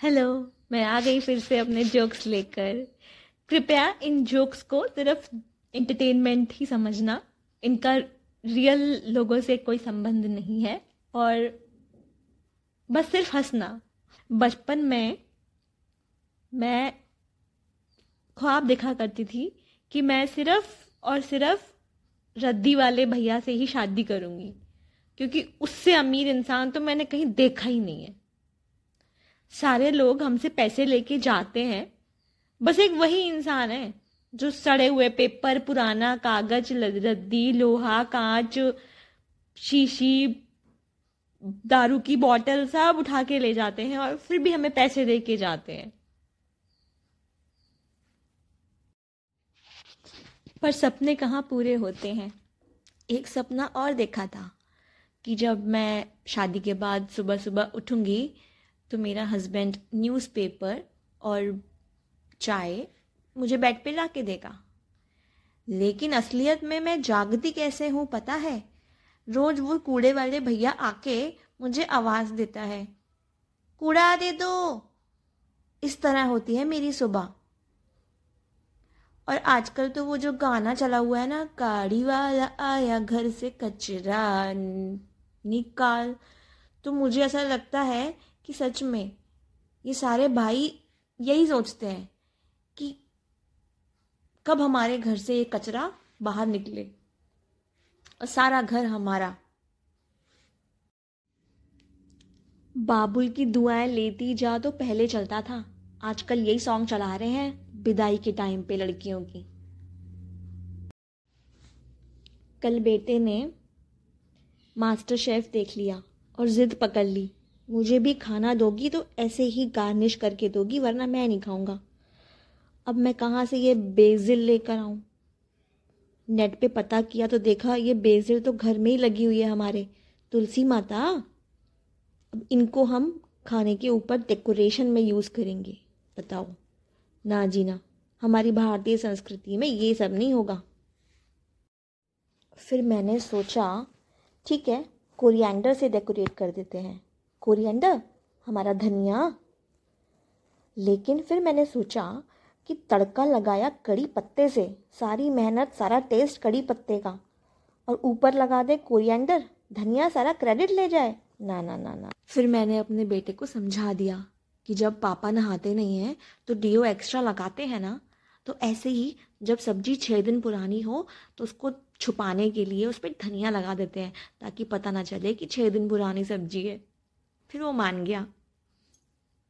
Hello मैं आ गई फिर से अपने जोक्स लेकर। कृपया इन जोक्स को सिर्फ़ इंटरटेनमेंट ही समझना। इनका रियल लोगों से कोई संबंध नहीं है और बस सिर्फ़ हंसना। बचपन में मैं ख्वाब देखा करती थी कि मैं सिर्फ़ और सिर्फ़ रद्दी वाले भैया से ही शादी करूँगी, क्योंकि उससे अमीर इंसान तो मैंने कहीं देखा ही नहीं है। सारे लोग हमसे पैसे लेके जाते हैं। बस एक वही इंसान है जो सड़े हुए पेपर, पुराना कागज़ रद्दी, लोहा, कांच, शीशी, दारू की बोतल सब उठा के ले जाते हैं और फिर भी हमें पैसे दे के जाते हैं। पर सपने कहाँ पूरे होते हैं? एक सपना और देखा था कि जब मैं शादी के बाद सुबह सुबह उठूँगी तो मेरा हस्बैंड न्यूज़पेपर और चाय मुझे बेड पे ला के देगा। लेकिन असलियत में मैं जागती कैसे हूँ पता है? रोज वो कूड़े वाले भैया आके मुझे आवाज़ देता है, कूड़ा दे दो। इस तरह होती है मेरी सुबह। और आजकल तो वो जो गाना चला हुआ है ना, गाड़ी वाला आया घर से कचरा निकाल तो मुझे ऐसा लगता है कि सच में ये सारे भाई यही सोचते हैं कि कब हमारे घर से ये कचरा बाहर निकले और सारा घर हमारा। बाबुल की दुआएँ लेती जा तो पहले चलता था। आजकल यही सॉन्ग चला रहे हैं, विदाई के टाइम पे लड़कियों की। कल बेटे ने मास्टर शेफ देख लिया और ज़िद पकड़ ली। मुझे भी खाना दोगी तो ऐसे ही गार्निश करके दोगी, वरना मैं नहीं खाऊँगा। अब मैं कहाँ से ये बेजिल लेकर आऊँ? नेट पे पता किया तो देखा, ये बेजिल तो घर में ही लगी हुई है हमारे। तुलसी माता, अब इनको हम खाने के ऊपर डेकोरेशन में यूज़ करेंगे। बताओ। ना जी ना हमारी भारतीय संस्कृति में ये सब नहीं होगा। फिर मैंने सोचा, ठीक है कोरिएंडर से डेकोरेट कर देते हैं। कोरिएंडर, हमारा धनिया। लेकिन फिर मैंने सोचा कि तड़का लगाया कड़ी पत्ते से, सारी मेहनत, सारा टेस्ट कड़ी पत्ते का। और ऊपर लगा दे कोरिएंडर, धनिया सारा क्रेडिट ले जाए। ना ना ना ना। फिर मैंने अपने बेटे को समझा दिया कि जब पापा नहाते नहीं हैं तो डीओ एक्स्ट्रा लगाते हैं ना तो ऐसे ही जब सब्ज़ी छः दिन पुरानी हो तो उसको छुपाने के लिए उस पर धनिया लगा देते हैं, ताकि पता ना चले कि छः दिन पुरानी सब्ज़ी है। फिर वो मान गया।